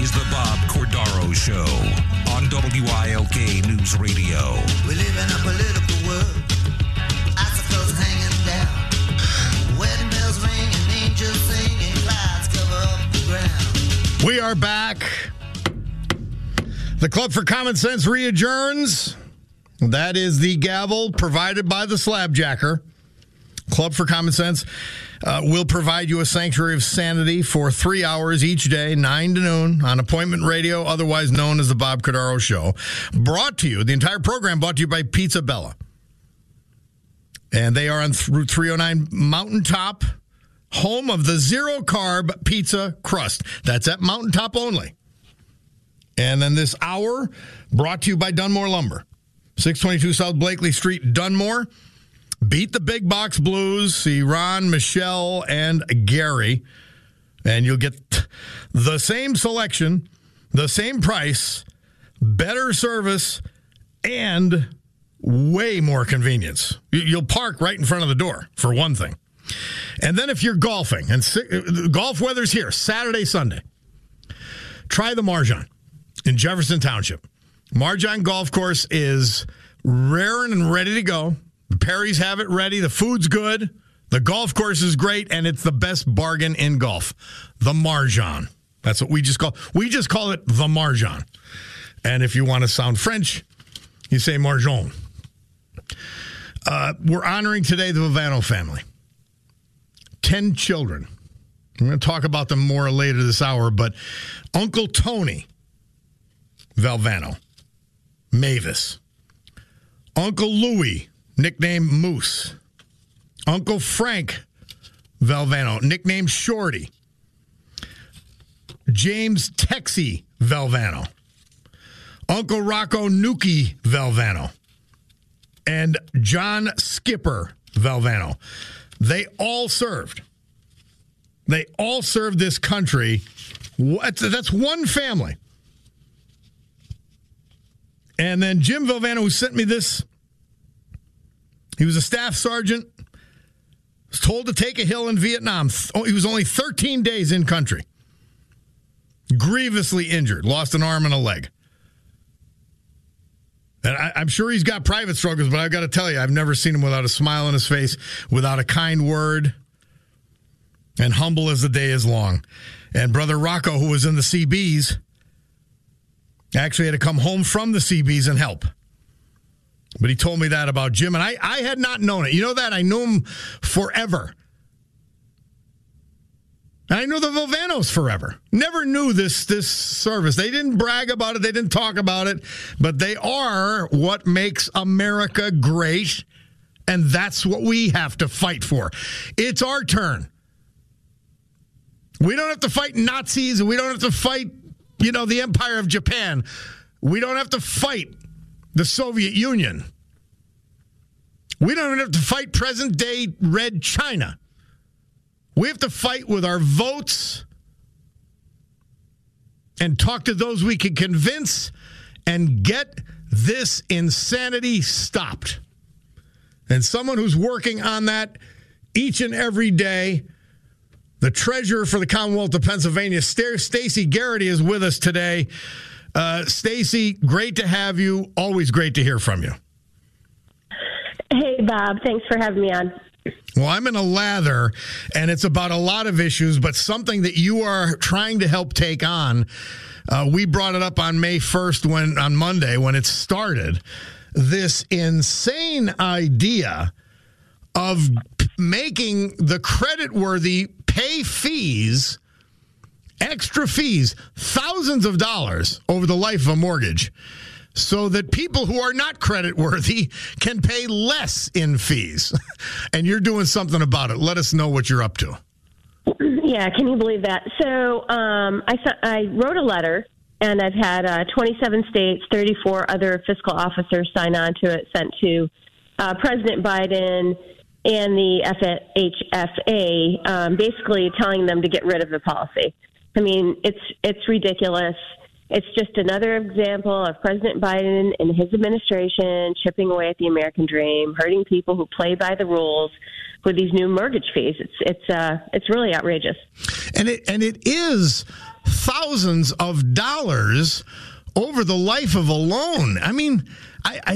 Is the Bob Cordaro Show on WILK News Radio. We live in a political world. Icicles hanging down. Wedding bells ring and angels sing and clouds cover up the ground. We are back. The Club for Common Sense readjourns. That is the gavel provided by the Slabjacker. Club for Common Sense uh, will provide you a sanctuary of sanity for three hours each day, 9 to noon, on appointment radio, otherwise known as the Bob Cordaro Show. Brought to you, the entire program brought to you by Pizza Bella. And they are on Route 309 Mountaintop, home of the zero carb pizza crust. That's at Mountaintop only. And then this hour brought to you by Dunmore Lumber. 622 South Blakely Street, Dunmore. Beat the big box blues. See Ron, Michelle, and Gary. And you'll get the same selection, the same price, better service, and way more convenience. You- You'll park right in front of the door, for one thing. And then if you're golfing, and golf weather's here, Saturday, Sunday, try the Marjan in Jefferson Township. Marjan Golf Course is raring and ready to go. The Perrys have it ready. The food's good. The golf course is great, and it's the best bargain in golf. The Marjan. That's what we just call. We just call it the Marjan. And if you want to sound French, you say Marjon. Uh, we're honoring today the Valvano family. Ten children. I'm going to talk about them more later this hour, but Uncle Tony Valvano, Mavis, Uncle Louie, nicknamed Moose, Uncle Frank Valvano, nicknamed Shorty, James Texie Valvano, Uncle Rocco Nuki Valvano, and John Skipper Valvano. They all served. They all served this country. That's one family. And then Jim Valvano, who sent me this, he was a staff sergeant, was told to take a hill in Vietnam. Oh, He was only 13 days in country. Grievously injured, lost an arm and a leg. And I, I'm sure he's got private struggles, but I've got to tell you, I've never seen him without a smile on his face, without a kind word, and humble as the day is long. And brother Rocco, who was in the Seabees, actually had to come home from the Seabees and help. But he told me that about Jim, and I, I had not known it. You know that? I knew him forever. I know the Valvanos forever. Never knew this this service. They didn't brag about it. They didn't talk about it. But they are what makes America great. And that's what we have to fight for. It's our turn. We don't have to fight Nazis. We don't have to fight, you know, the Empire of Japan. We don't have to fight the Soviet Union. We don't even have to fight present day Red China. We have to fight with our votes and talk to those we can convince and get this insanity stopped. And someone who's working on that each and every day The treasurer for the Commonwealth of Pennsylvania, Sta- Stacy Garrity, is with us today. Uh, Stacy, great to have you. Always great to hear from you. Hey, Bob. Thanks for having me on. Well, I'm in a lather, and it's about a lot of issues, but something that you are trying to help take on. Uh, we brought it up on May 1st when on Monday when it started. This insane idea of p- making the credit worthy pay fees, extra fees, thousands of dollars over the life of a mortgage so that people who are not credit worthy can pay less in fees. and you're doing something about it. Let us know what you're up to. Yeah, can you believe that? So um, I, I wrote a letter, and I've had uh, 27 states, 34 other fiscal officers sign on to it, sent to uh, President Biden and the FHFA, um, basically telling them to get rid of the policy. I mean, it's it's ridiculous. It's just another example of President Biden and his administration chipping away at the American dream, hurting people who play by the rules with these new mortgage fees. It's it's uh, it's really outrageous. And it and it is thousands of dollars over the life of a loan. I mean, I, I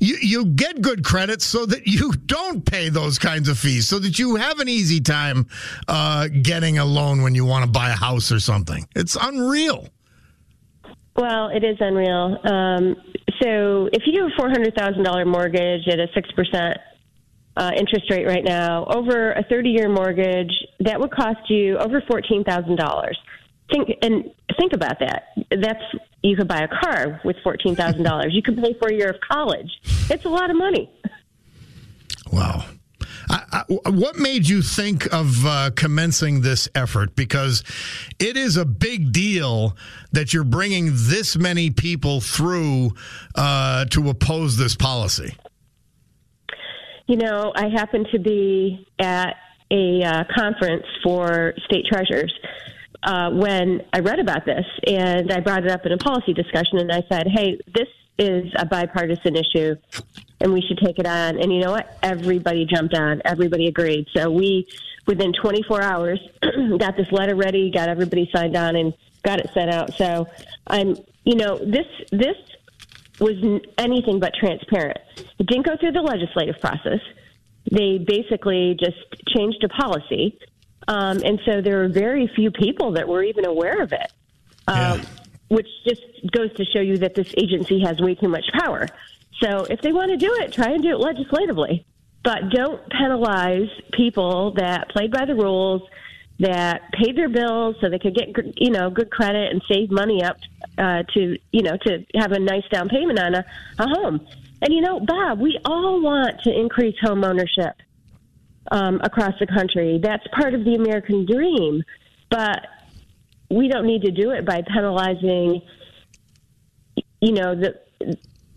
you you get good credits so that you don't pay those kinds of fees, so that you have an easy time uh, getting a loan when you want to buy a house or something. It's unreal. Well, it is unreal. Um, so if you do a four hundred thousand dollar mortgage at a six percent uh, interest rate right now, over a thirty year mortgage, that would cost you over fourteen thousand dollars. Think and think about that. That's you could buy a car with fourteen thousand dollars. You could pay for a year of college. It's a lot of money. Wow. I, I, what made you think of uh, commencing this effort? Because it is a big deal that you're bringing this many people through uh, to oppose this policy. You know, I happened to be at a uh, conference for state treasurers uh, when I read about this, and I brought it up in a policy discussion, and I said, "Hey, this is a bipartisan issue, and we should take it on." And you know what? Everybody jumped on. Everybody agreed. So we, within 24 hours, got this letter ready, got everybody signed on, and got it sent out. So I'm, you know, this this was anything but transparent. It didn't go through the legislative process. They basically just changed a policy. Um, and so there were very few people that were even aware of it, um, which just goes to show you that this agency has way too much power. So if they want to do it, try and do it legislatively. But don't penalize people that played by the rules, that paid their bills so they could get you know good credit and save money up uh, to you know to have a nice down payment on a, a home. And you know, Bob, we all want to increase home ownership um, across the country. That's part of the American dream, but we don't need to do it by penalizing. You know the,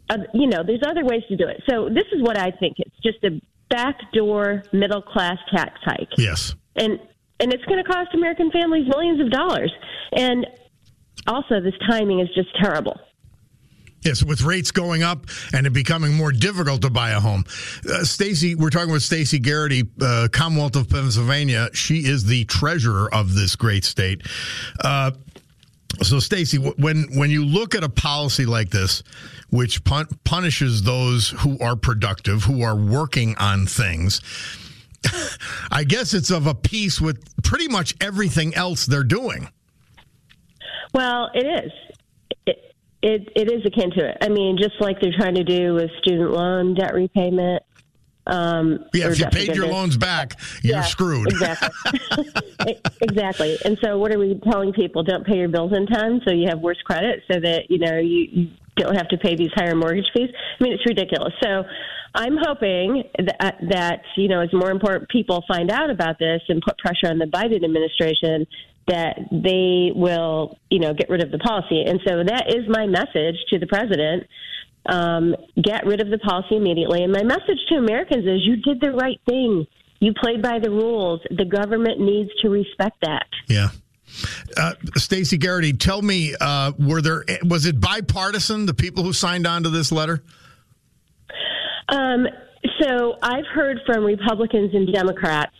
uh, you know, there's other ways to do it. So this is what I think. It's just a backdoor middle class tax hike Yes. and and it's going to cost American families millions of dollars. And also, this timing is just terrible. Yes, with rates going up and it becoming more difficult to buy a home. Uh, Stacy, we're talking with Stacy Garrity, uh, Commonwealth of Pennsylvania. She is the treasurer of this great state. Uh, so, Stacy, when when you look at a policy like this, which pun- punishes those who are productive, who are working on things, I guess it's of a piece with pretty much everything else they're doing. Well, it is. It, it is akin to it. I mean, just like they're trying to do with student loan debt repayment. Um, Yeah, if you paid your loans back, you're Yeah, screwed. Exactly. exactly. And so, what are we telling people? Don't pay your bills in time, so you have worse credit, so that you know you, you don't have to pay these higher mortgage fees. I mean, it's ridiculous. So, I'm hoping that, that you know, as more important people find out about this and put pressure on the Biden administration, that they will, you know, get rid of the policy. And so, that is my message to the president um, get rid of the policy immediately. And my message to Americans is you did the right thing. You played by the rules. The government needs to respect that. Yeah. Uh, Stacy Garrity, tell me, uh, were there was it bipartisan? The people who signed on to this letter? Um, so I've heard from Republicans and Democrats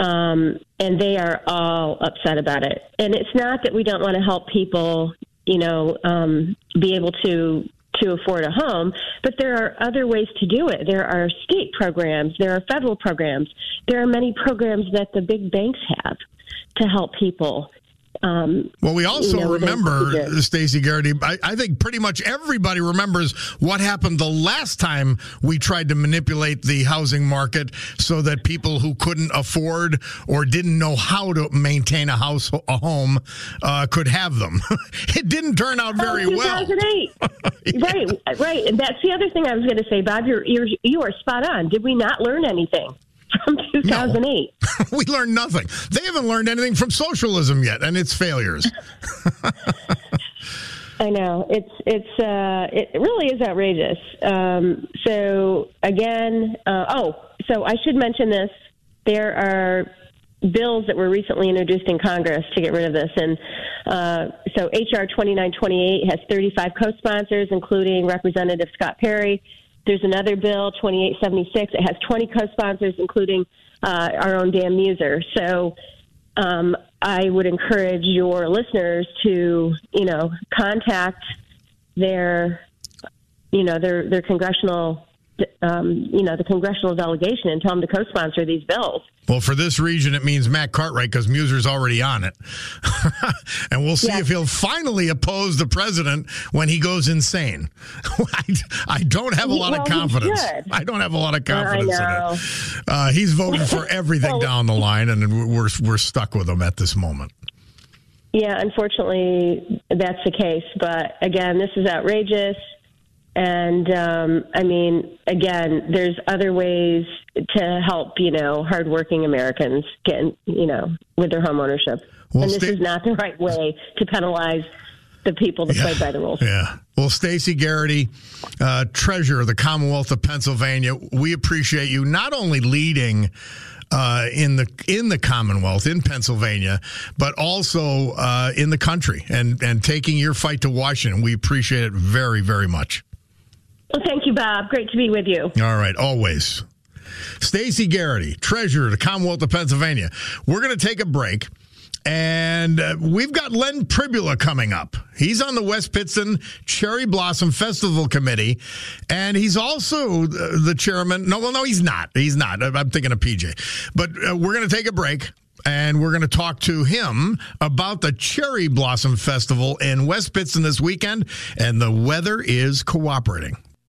um, and they are all upset about it. And it's not that we don't want to help people, you know, um, be able to to afford a home, but there are other ways to do it. There are state programs, there are federal programs, there are many programs that the big banks have to help people. Um, Well, we also you know, remember. Stacy Garrity, I, I think pretty much everybody remembers what happened the last time we tried to manipulate the housing market so that people who couldn't afford or didn't know how to maintain a house, a home, uh, could have them. it didn't turn out very oh, well. 2008. Right, right. And that's the other thing I was going to say, Bob. You're, you're you are spot on. Did we not learn anything from 2008? we learned nothing. They haven't learned anything from socialism yet and its failures. I know it's it's uh, it really is outrageous. Um, so again, uh, oh, so I should mention this. There are bills that were recently introduced in Congress to get rid of this, and uh, so HR twenty nine twenty eight has thirty five co-sponsors, including Representative Scott Perry. There's another bill, 2876. It has 20 co-sponsors, including uh, our own Dan Muser. So um, I would encourage your listeners to, you know, contact their, you know, their their congressional, um, you know, the congressional delegation and tell them to co-sponsor these bills. Well, for this region, it means Matt Cartwright because Muser's already on it. and we'll see Yes. if he'll finally oppose the president when he goes insane. I, I don't have a lot Well, of confidence. I don't have a lot of confidence in it. Uh, he's voting for everything Well- down the line, and we're, we're stuck with him at this moment. Yeah, unfortunately, that's the case. But again, this is outrageous. And um, I mean, again, there's other ways to help, you know, hardworking Americans get, you know, with their home ownership. Well, and this sta- is not the right way to penalize the people that play by the rules. Yeah. Well, Stacy Garrity, uh, treasurer of the Commonwealth of Pennsylvania, we appreciate you not only leading uh, in the in the Commonwealth in Pennsylvania, but also uh, in the country and and taking your fight to Washington. We appreciate it very very much. Well, thank you, Bob. Great to be with you. All right, always. Stacy Garrity, treasurer of the Commonwealth of Pennsylvania. We're going to take a break. And uh, we've got Len Pribula coming up. He's on the West Pittston Cherry Blossom Festival Committee, and he's also the, chairman. No, well, no, he's not. He's not. I'm thinking of PJ. But uh, we're going to take a break, and we're going to talk to him about the Cherry Blossom Festival in West Pittston this weekend, and the weather is cooperating.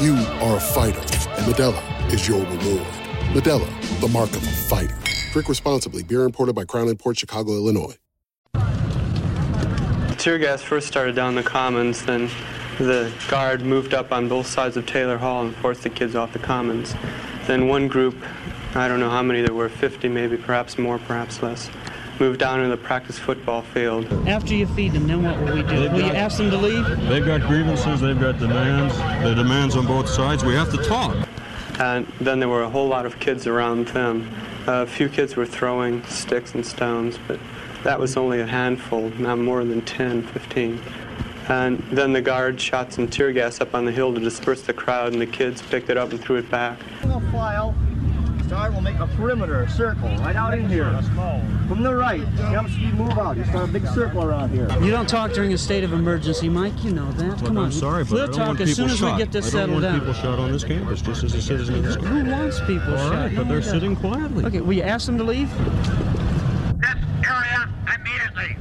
You are a fighter, and Modelo is your reward. Modelo, the mark of a fighter. Drink responsibly. Beer imported by Crown Port Chicago, Illinois. The tear gas first started down the commons, then the guard moved up on both sides of Taylor Hall and forced the kids off the commons. Then one group, I don't know how many there were, 50 maybe, perhaps more, perhaps less, moved down to the practice football field. After you feed them, then what will we do? They've will you ask them to leave? They've got grievances, they've got demands, the demands on both sides. We have to talk. And then there were a whole lot of kids around them. A few kids were throwing sticks and stones, but that was only a handful, not more than 10, 15. And then the guard shot some tear gas up on the hill to disperse the crowd, and the kids picked it up and threw it back. We'll. Start, we'll make a perimeter, a circle, right out in here. From the right, jump speed, move out. You start a big circle around here. You don't talk during a state of emergency, Mike. You know that. Look, Come on. I'm sorry, but we'll I don't talk want as people soon as shot. we get this I don't settled want down. people shot on this campus, just as a citizen of this campus. Who wants people All shot? right, but they're sitting quietly. Okay, will you ask them to leave? This area immediately.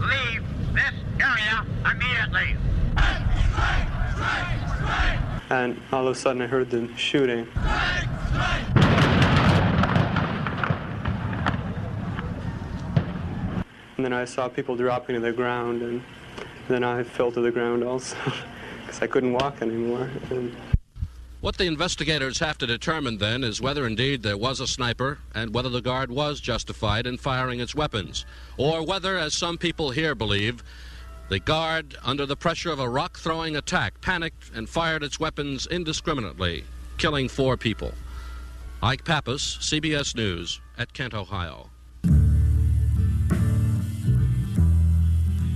Leave this area immediately. And all of a sudden, I heard the shooting. And then I saw people dropping to the ground, and then I fell to the ground also because I couldn't walk anymore. And What the investigators have to determine then is whether indeed there was a sniper and whether the guard was justified in firing its weapons, or whether, as some people here believe, the guard, under the pressure of a rock throwing attack, panicked and fired its weapons indiscriminately, killing four people. Ike Pappas, CBS News, at Kent, Ohio.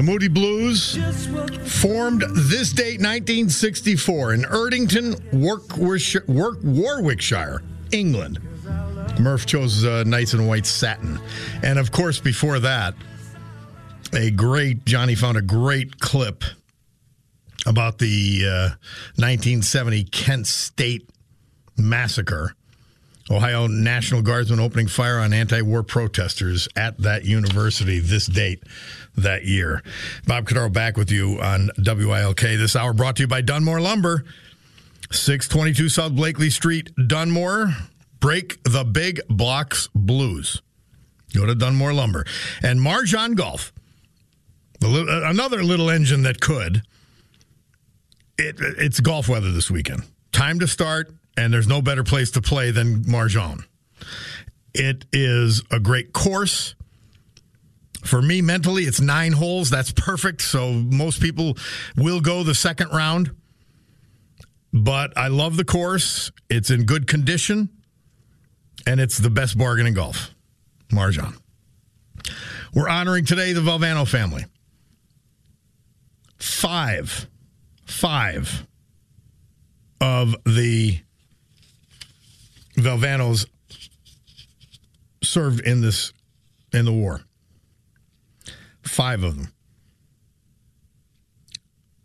The Moody Blues formed this date, 1964, in Erdington, Warwickshire, England. Murph chose uh, Nights in White Satin. And of course, before that, a great, Johnny found a great clip about the uh, 1970 Kent State massacre. Ohio National Guardsmen opening fire on anti war protesters at that university this date that year. Bob Cordaro back with you on WILK. This hour brought to you by Dunmore Lumber, 622 South Blakely Street, Dunmore. Break the big blocks blues. Go to Dunmore Lumber. And Marjan Golf, uh, another little engine that could. It, it's golf weather this weekend. Time to start, and there's no better place to play than Marjan. It is a great course. For me, mentally, it's nine holes. That's perfect. So most people will go the second round. But I love the course. It's in good condition, and it's the best bargain in golf. Marjan. We're honoring today the Valvano family. Five, five of the Valvanos served in this in the war. Five of them.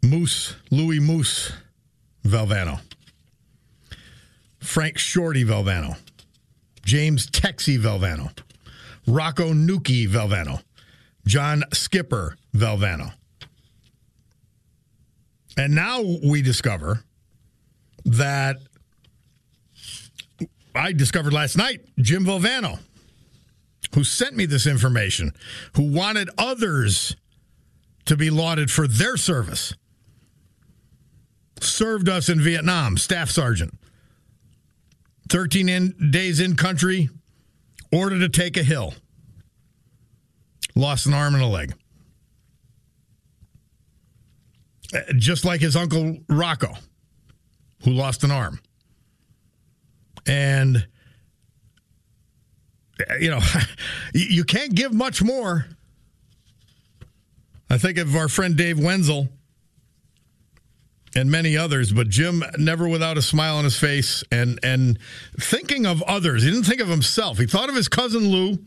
Moose, Louis Moose Valvano. Frank Shorty Valvano. James Texie Valvano. Rocco Nuki Valvano. John Skipper Valvano. And now we discover that I discovered last night Jim Valvano, who sent me this information, who wanted others to be lauded for their service, served us in Vietnam, staff sergeant, 13 in, days in country, ordered to take a hill, lost an arm and a leg. Uh, Just like his uncle Rocco, who lost an arm. And, you know, you can't give much more. I think of our friend Dave Wenzel and many others, but Jim never without a smile on his face and and thinking of others. He didn't think of himself. He thought of his cousin Lou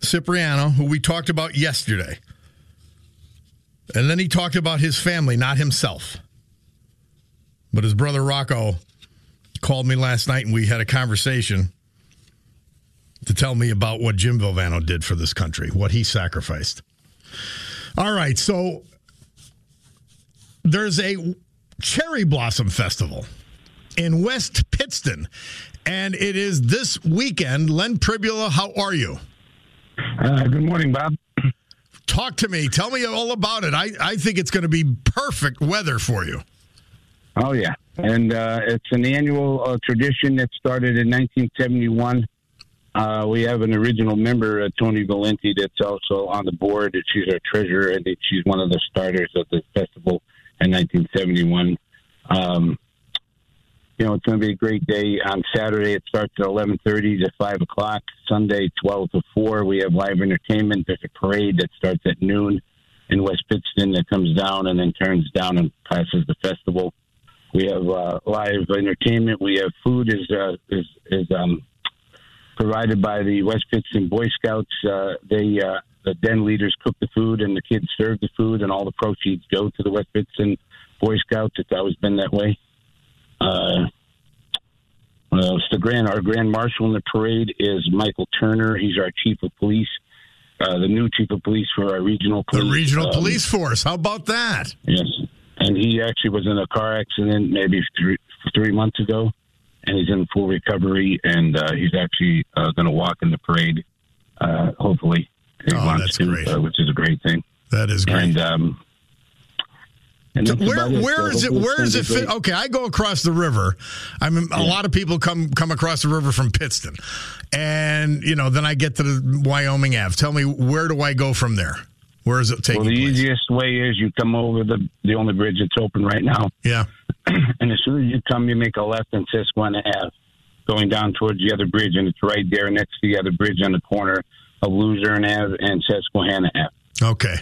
Cipriano, who we talked about yesterday. And then he talked about his family, not himself. But his brother Rocco called me last night and we had a conversation to tell me about what Jim Valvano did for this country, what he sacrificed. All right, so there's a cherry blossom festival in West Pittston, and it is this weekend. Len Pribula, how are you? Uh, good morning, Bob. Talk to me. Tell me all about it. I, I think it's going to be perfect weather for you. Oh yeah, and uh, it's an annual uh, tradition that started in 1971. Uh, we have an original member, uh, Tony Valenti, that's also on the board. She's our treasurer, and she's one of the starters of the festival in 1971. Um, you know, it's going to be a great day. On Saturday, it starts at 11:30 to 5 o'clock. Sunday, 12 to 4. We have live entertainment. There's a parade that starts at noon in West Pittston that comes down and then turns down and passes the festival. We have uh, live entertainment. We have food is uh, is is um, provided by the West Pittston Boy Scouts. Uh, they uh, the den leaders cook the food and the kids serve the food, and all the proceeds go to the West Pittston Boy Scouts. It's always been that way. Uh, well, it's the grand our grand marshal in the parade is Michael Turner. He's our chief of police, uh, the new chief of police for our regional police. The regional Um, police force. How about that? Yes, and he actually was in a car accident maybe three three months ago, and he's in full recovery, and uh, he's actually uh, going to walk in the parade, uh, hopefully. Oh, that's to, great. Uh, which is a great thing. That is great. And, um, and where. Where is it where is it fit? Okay, I go across the river. I mean, a lot of people come come across the river from Pittston, and you know, then I get to the Wyoming Ave. Tell me where do I go from there? Where is it taking Well, the place? easiest way is you come over the the only bridge that's open right now. Yeah. and as soon as you come, you make a left on Susquehanna Ave, going down towards the other bridge, and it's right there next to the other bridge on the corner of Luzerne Ave and Susquehanna Ave. Okay.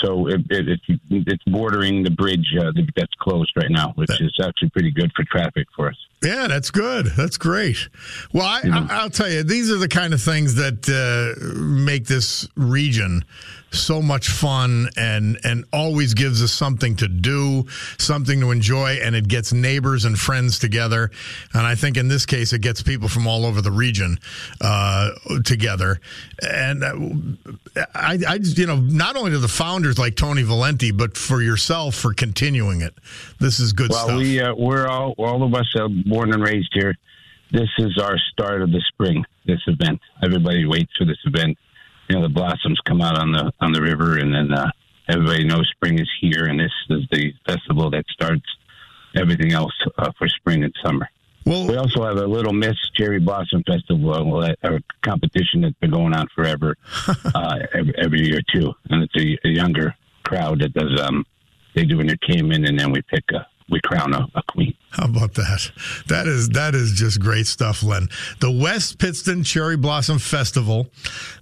So it, it, it's it's bordering the bridge uh, that's closed right now, which is actually pretty good for traffic for us. Yeah, that's good. That's great. Well, I, I, I'll tell you, these are the kind of things that uh, make this region so much fun and and always gives us something to do, something to enjoy, and it gets neighbors and friends together. And I think in this case, it gets people from all over the region uh, together. And uh, I, I, just, you know, not only to the founders like Tony Valenti, but for yourself for continuing it. This is good well, stuff. Well, we uh, we're all all of us are born and raised here. This is our start of the spring. This event. Everybody waits for this event. You know, the blossoms come out on the on the river, and then uh, everybody knows spring is here. And this is the festival that starts everything else uh, for spring and summer. Well, we also have a Little Miss Cherry Blossom Festival, uh, a competition that's been going on forever, uh, every, every year too. And it's a, a younger crowd that does. Um, they do entertainment, and then we pick a we crown a, a queen. How about that? That is that is just great stuff, Len. The West Pittston Cherry Blossom Festival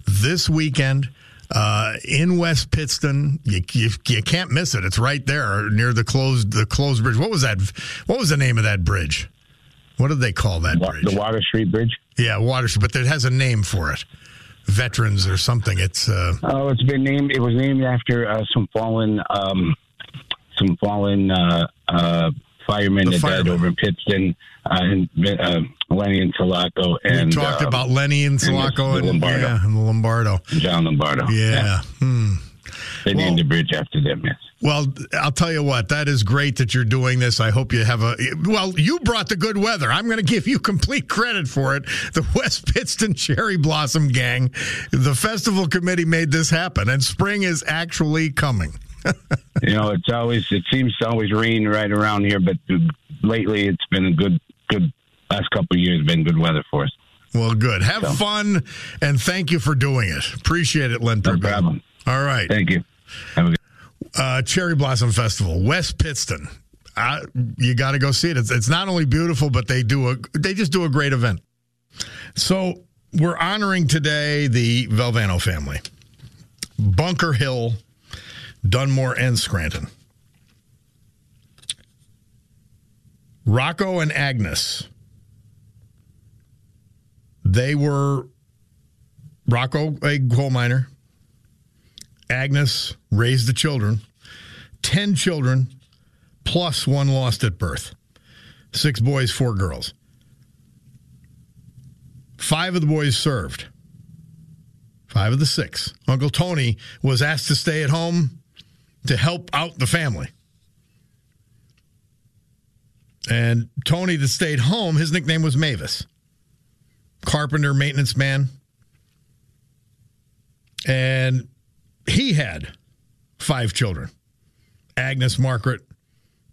this weekend uh, in West Pittston. You, you, you can't miss it. It's right there near the closed the closed bridge. What was that? What was the name of that bridge? What did they call that bridge? The Water Street Bridge. Yeah, Water Street, but it has a name for it. Veterans or something. It's uh, Oh, it's been named. It was named after uh, some fallen, um, some fallen uh, uh, firemen The that firemen. died over in Pittston, uh, and uh, Lenny and Sulaco. And we talked um, about Lenny and Sulaco and, Lombardo. yeah, and Lombardo. John Lombardo. Yeah. Hmm. They named the bridge after them. Yes. Well, I'll tell you what, that is great that you're doing this. I hope you have a. Well, you brought the good weather. I'm going to give you complete credit for it. The West Pittston Cherry Blossom Gang, the festival committee made this happen, and spring is actually coming. you know, it's always it seems to always rain right around here, but lately it's been a good, good last couple of years. Been good weather for us. Well, good. Have So. fun, and thank you for doing it. Appreciate it, Len. No problem. All right. Thank you. Have a good. uh, Cherry Blossom Festival, West Pittston. Uh, you got to go see it. It's, it's not only beautiful, but they do a they just do a great event. So we're honoring today the Valvano family, Bunker Hill, Dunmore, and Scranton. Rocco and Agnes. They were Rocco, a coal miner. Agnes raised the children, 10 children, plus one lost at birth. Six boys, four girls. Five of the boys served. Five of the six. Uncle Tony was asked to stay at home to help out the family. And Tony that stayed home, his nickname was Mavis. Carpenter, maintenance man. And he had five children Agnes, Margaret,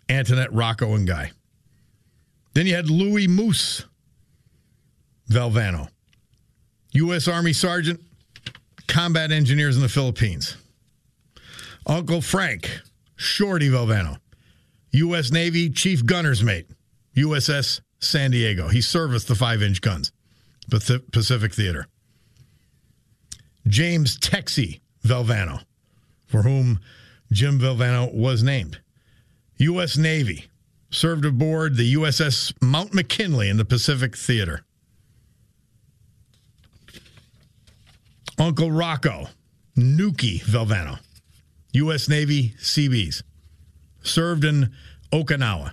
Antoinette, Rocco, and Guy. Then you had Louis Moose Valvano, U.S. Army Sergeant, combat engineers in the Philippines. Uncle Frank, Shorty Valvano, U.S. Navy Chief Gunner's Mate, USS San Diego. He serviced the five inch guns, Pacific Theater. James Texey Valvano, for whom Jim Valvano was named. U.S. Navy, served aboard the USS Mount McKinley in the Pacific Theater. Uncle Rocco, Nuki Valvano, U.S. Navy Seabees, served in Okinawa,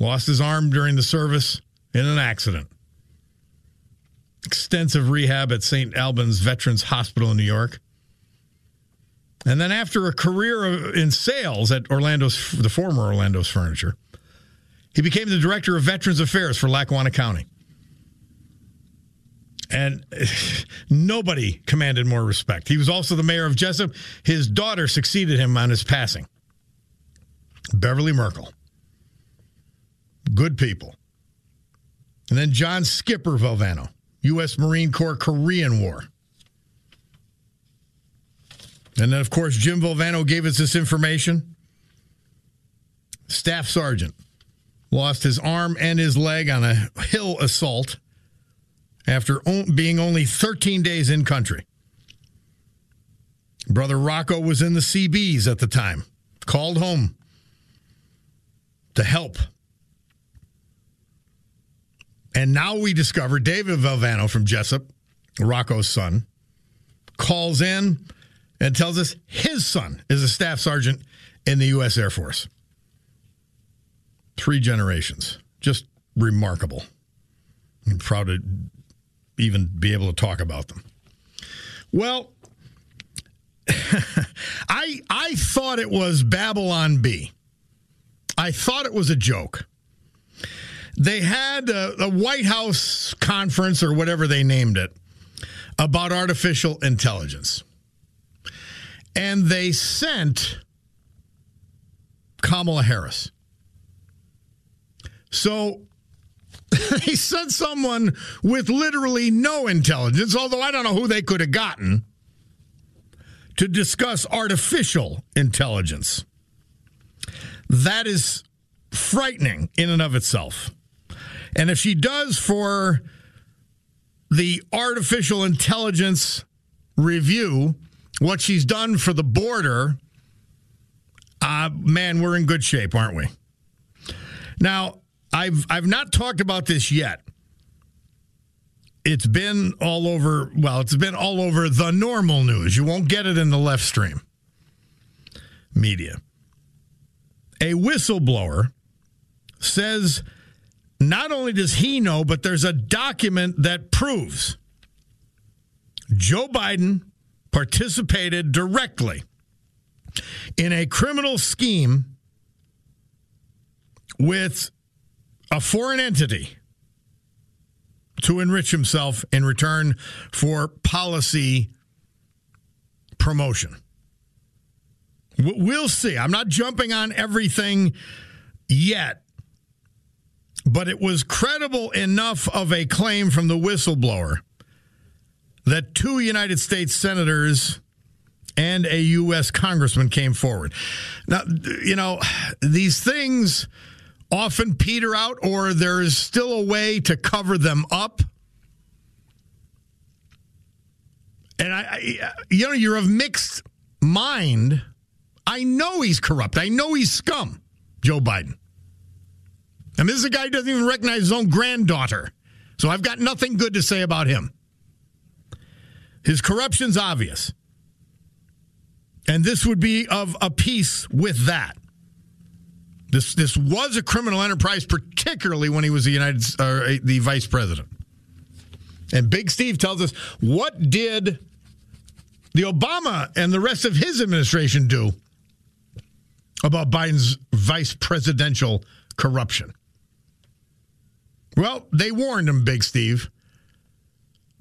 lost his arm during the service in an accident. Extensive rehab at St. Albans Veterans Hospital in New York. And then after a career in sales at Orlando's, the former Orlando's Furniture, he became the director of Veterans Affairs for Lackawanna County. And nobody commanded more respect. He was also the mayor of Jessup. His daughter succeeded him on his passing. Beverly Merkel. Good people. And then John Skipper Valvano, U.S. Marine Corps Korean War. And then, of course, Jim Valvano gave us this information. Staff Sergeant lost his arm and his leg on a hill assault after being only 13 days in country. Brother Rocco was in the Seabees at the time, called home to help. And now we discover David Valvano from Jessup, Rocco's son, calls in and tells us his son is a staff sergeant in the U.S. Air Force. Three generations. Just remarkable. I'm proud to even be able to talk about them. Well, I I thought it was Babylon B. I thought it was a joke. They had a, a White House conference or whatever they named it about artificial intelligence. And they sent Kamala Harris. So they sent someone with literally no intelligence, although I don't know who they could have gotten, to discuss artificial intelligence. That is frightening in and of itself. And if she does for the artificial intelligence review what she's done for the border, uh, man, we're in good shape, aren't we? Now, I've I've not talked about this yet. It's been all over. Well, it's been all over the normal news. You won't get it in the left stream media. A whistleblower says not only does he know, but there's a document that proves Joe Biden participated directly in a criminal scheme with a foreign entity to enrich himself in return for policy promotion. We'll see. I'm not jumping on everything yet, but it was credible enough of a claim from the whistleblower that two United States senators and a U.S. congressman came forward. Now, you know, these things often peter out, or there's still a way to cover them up. And I, I you know, you're of mixed mind. I know he's corrupt. I know he's scum, Joe Biden. Mean, this is a guy who doesn't even recognize his own granddaughter. So I've got nothing good to say about him. His corruption's obvious. And this would be of a piece with that. This this was a criminal enterprise, particularly when he was the United uh, the vice president. And Big Steve tells us what did the Obama and the rest of his administration do about Biden's vice presidential corruption? Well, they warned him, Big Steve.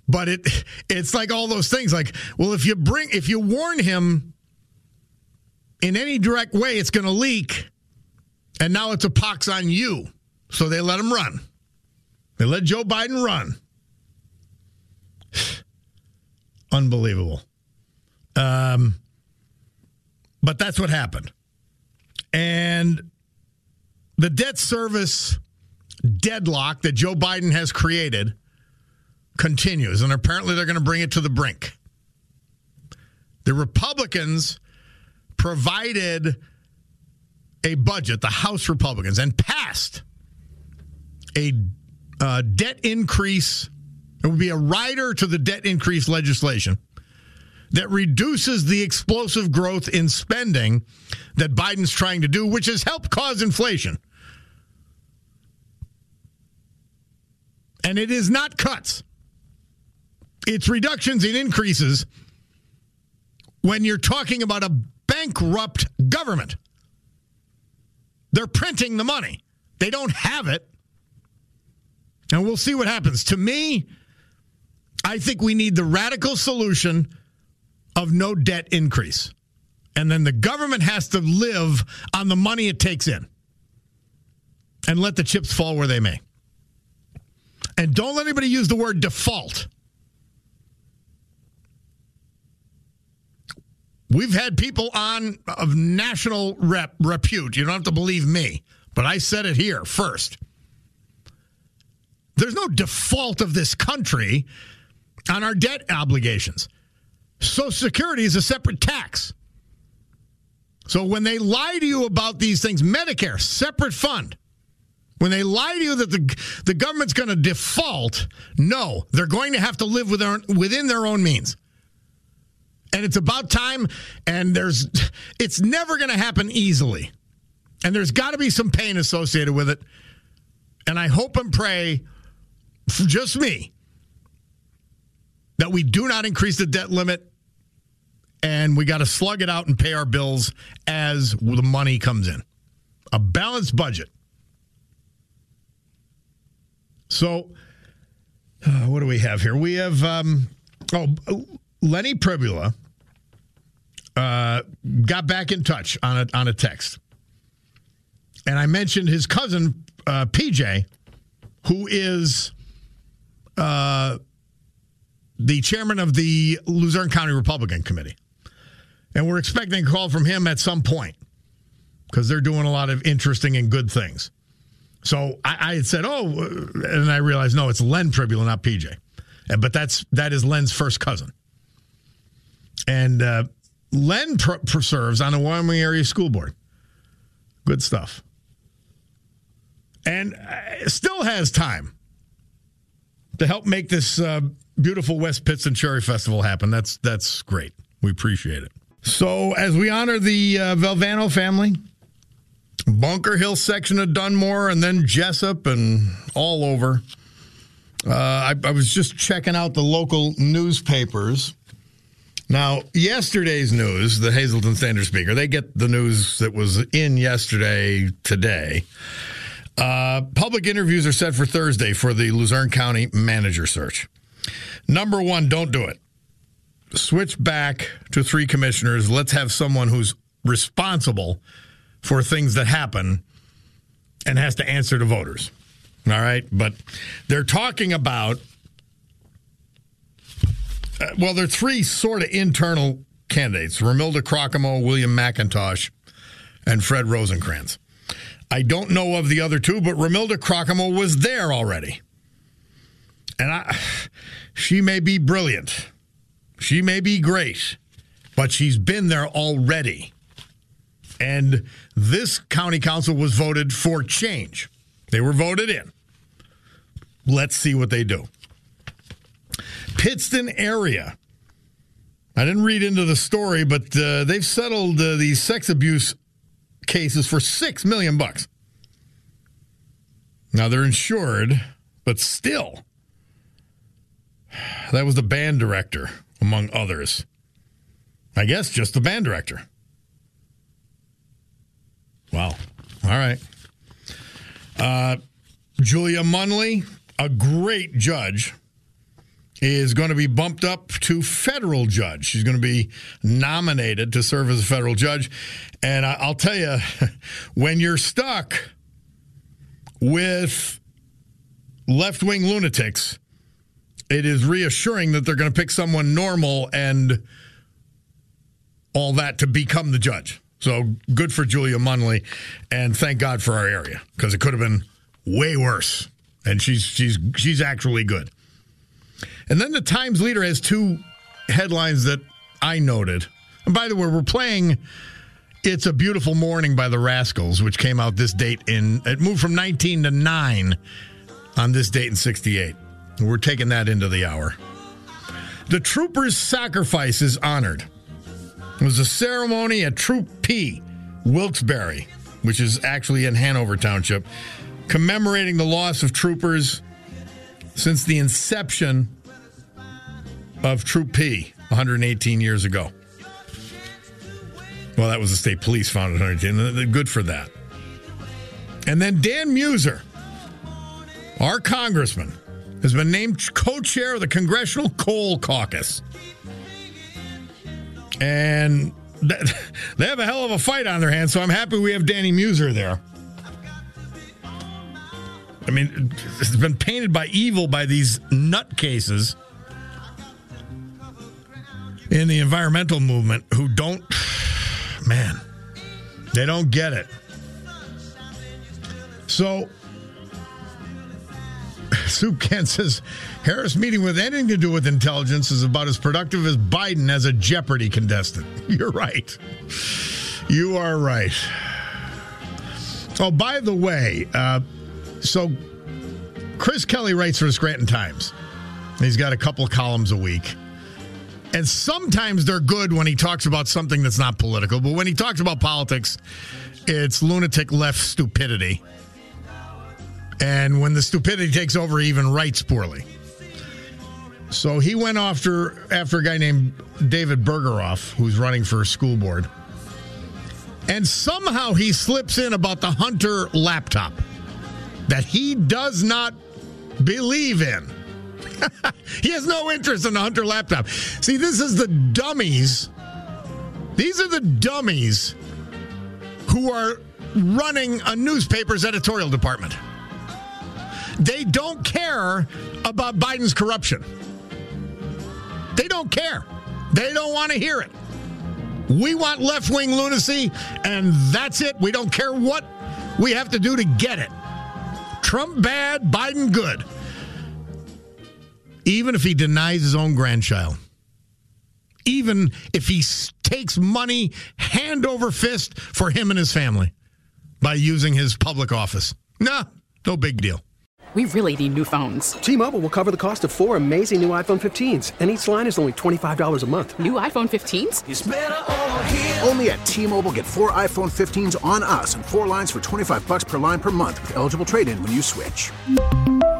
But it it's like all those things like, well, if you bring if you warn him in any direct way, it's going to leak. And now it's a pox on you. So they let him run. They let Joe Biden run. Unbelievable. Um, but that's what happened. And the debt service deadlock that Joe Biden has created continues. And apparently they're going to bring it to the brink. The Republicans provided a budget, the House Republicans, and passed a uh, debt increase. It would be a rider to the debt increase legislation that reduces the explosive growth in spending that Biden's trying to do, which has helped cause inflation. And it is not cuts, it's reductions in increases when you're talking about a bankrupt government. They're printing the money, they don't have it. And we'll see what happens. To me, I think we need the radical solution of no debt increase. And then the government has to live on the money it takes in and let the chips fall where they may. And don't let anybody use the word default. We've had people on of national rep repute. You don't have to believe me, but I said it here first. There's no default of this country on our debt obligations. Social Security is a separate tax. So when they lie to you about these things, Medicare, separate fund. When they lie to you that the, the government's going to default, no, they're going to have to live with their, within their own means. And it's about time, and there's it's never going to happen easily. And there's got to be some pain associated with it. And I hope and pray for just me that we do not increase the debt limit and we got to slug it out and pay our bills as the money comes in. A balanced budget. So, uh, what do we have here? We have, um, oh, Lenny Pribula uh, got back in touch on a, on a text. And I mentioned his cousin, uh, PJ, who is uh, the chairman of the Luzerne County Republican Committee. And we're expecting a call from him at some point because they're doing a lot of interesting and good things. So I, I, had said, oh, and I realized, no, it's Len Pribula, not PJ. But that's that is Len's first cousin. And uh, Len pr- serves on the Wyoming Area School Board. Good stuff. And uh, still has time to help make this uh, beautiful West Pittston Cherry Festival happen. That's that's great. We appreciate it. So as we honor the uh, Valvano family, Bunker Hill section of Dunmore, and then Jessup and all over. Uh, I, I was just checking out the local newspapers. Now, yesterday's news, the Hazleton Standard Speaker, they get the news that was in yesterday today. Uh, public interviews are set for Thursday for the Luzerne County manager search. Number one, don't do it. Switch back to three commissioners. Let's have someone who's responsible for things that happen and has to answer to voters. All right. But they're talking about, uh, well, there are three sort of internal candidates Romilda Crocamo, William McIntosh, and Fred Rosencrantz. I don't know of the other two, but Romilda Crocamo was there already. And I, she may be brilliant. She may be great, but she's been there already. And this county council was voted for change. They were voted in. Let's see what they do. Pittston area. I didn't read into the story, but uh, they've settled uh, these sex abuse cases for six million bucks. Now they're insured, but still, that was the band director, among others. I guess just the band director. Wow. All right. Uh, Julia Munley, a great judge, is going to be bumped up to federal judge. She's going to be nominated to serve as a federal judge. And I'll tell you, when you're stuck with left wing lunatics, it is reassuring that they're going to pick someone normal and all that to become the judge. So good for Julia Munley, and thank God for our area because it could have been way worse. And she's she's she's actually good. And then the Times leader has two headlines that I noted. And by the way, we're playing "It's a Beautiful Morning" by the Rascals, which came out this date in it moved from 19 to 9 on this date in 68. We're taking that into the hour. The trooper's sacrifice is honored. It was a ceremony at Troop P, Wilkes-Barre, which is actually in Hanover Township, commemorating the loss of troopers since the inception of Troop P 118 years ago. Well, that was the state police founded 118. Good for that. And then Dan Meuser, our congressman, has been named co chair of the Congressional Coal Caucus. And th- they have a hell of a fight on their hands, so I'm happy we have Danny Meuser there. I mean, it's been painted by evil by these nutcases in the environmental movement who don't, man, they don't get it. So, Soup Ken says Harris meeting with anything to do with intelligence is about as productive as Biden as a Jeopardy contestant. You're right. You are right. Oh, by the way, uh, so Chris Kelly writes for the Scranton Times. He's got a couple columns a week. And sometimes they're good when he talks about something that's not political, but when he talks about politics, it's lunatic left stupidity. And when the stupidity takes over, he even writes poorly. So he went after after a guy named David Bergeroff, who's running for school board. And somehow he slips in about the Hunter laptop that he does not believe in. he has no interest in the Hunter laptop. See, this is the dummies. These are the dummies who are running a newspaper's editorial department. They don't care about Biden's corruption. They don't care. They don't want to hear it. We want left wing lunacy, and that's it. We don't care what we have to do to get it. Trump bad, Biden good. Even if he denies his own grandchild. Even if he takes money hand over fist for him and his family by using his public office. Nah, no big deal. We really need new phones. T-Mobile will cover the cost of four amazing new iPhone 15s, and each line is only $25 a month. New iPhone 15s? Only at T-Mobile get four iPhone 15s on us and four lines for 25 bucks per line per month with eligible trade-in when you switch.